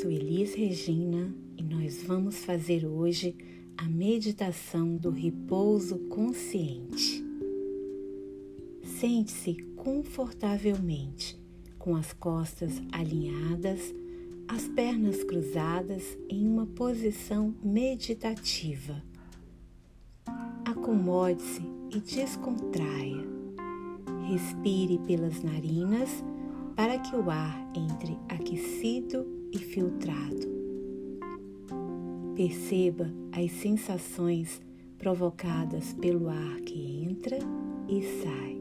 sou Elis Regina e nós vamos fazer hoje a meditação do repouso consciente. Sente-se confortavelmente, com as costas alinhadas, as pernas cruzadas em uma posição meditativa. Acomode-se e descontraia. Respire pelas narinas para que o ar entre aquecido e filtrado. Perceba as sensações provocadas pelo ar que entra e sai.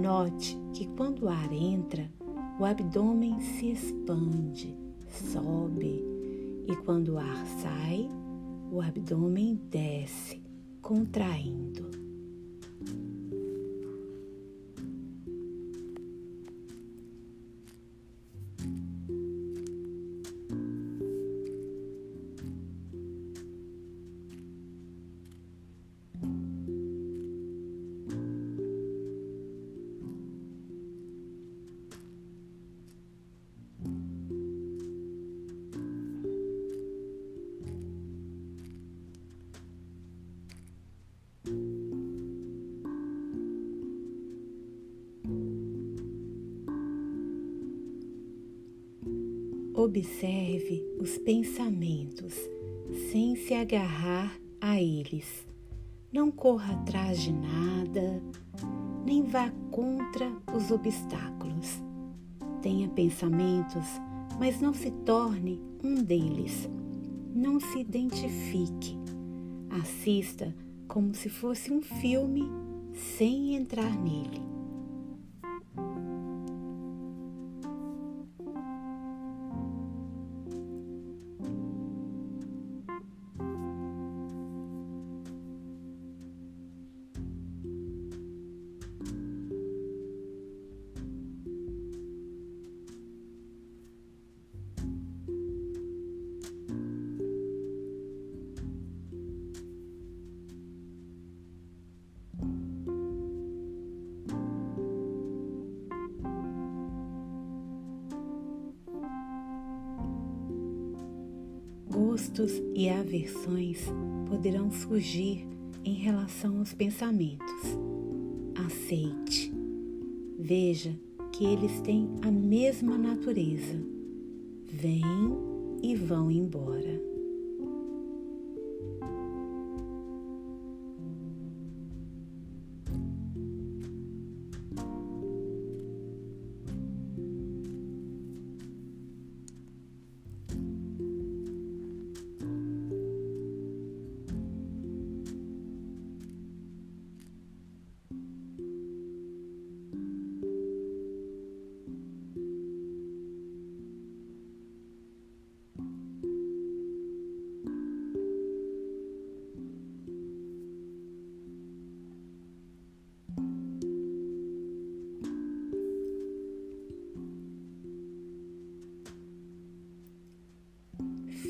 Note que quando o ar entra, o abdômen se expande, sobe, e quando o ar sai, o abdômen desce, contraindo. Observe os pensamentos sem se agarrar a eles. Não corra atrás de nada, nem vá contra os obstáculos. Tenha pensamentos, mas não se torne um deles. Não se identifique. Assista como se fosse um filme sem entrar nele. Gostos e aversões poderão surgir em relação aos pensamentos. Aceite. Veja que eles têm a mesma natureza. Vêm e vão embora.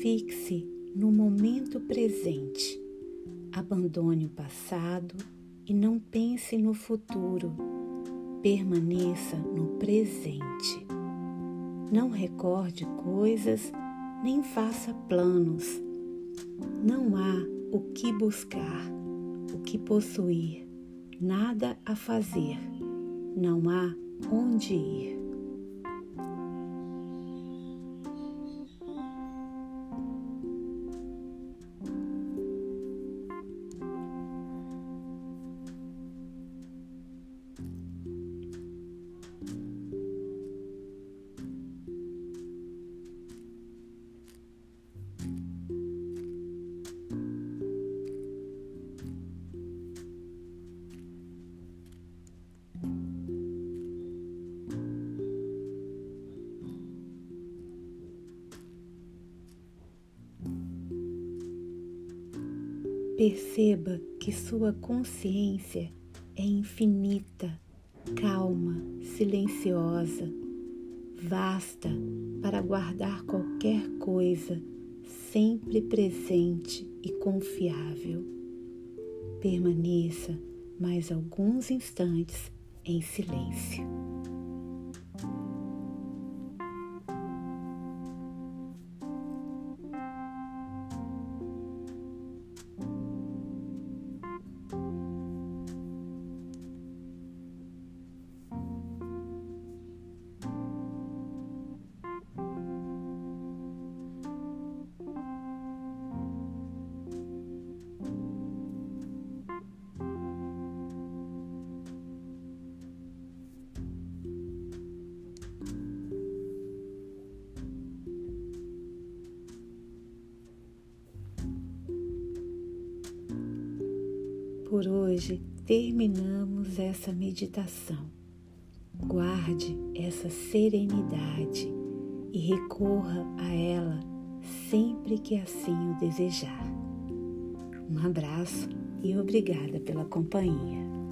Fixe no momento presente. Abandone o passado e não pense no futuro. Permaneça no presente. Não recorde coisas nem faça planos. Não há o que buscar, o que possuir, nada a fazer. Não há onde ir. Perceba que sua consciência é infinita, calma, silenciosa, vasta para guardar qualquer coisa, sempre presente e confiável. Permaneça mais alguns instantes em silêncio. Por hoje terminamos essa meditação. Guarde essa serenidade e recorra a ela sempre que assim o desejar. Um abraço e obrigada pela companhia.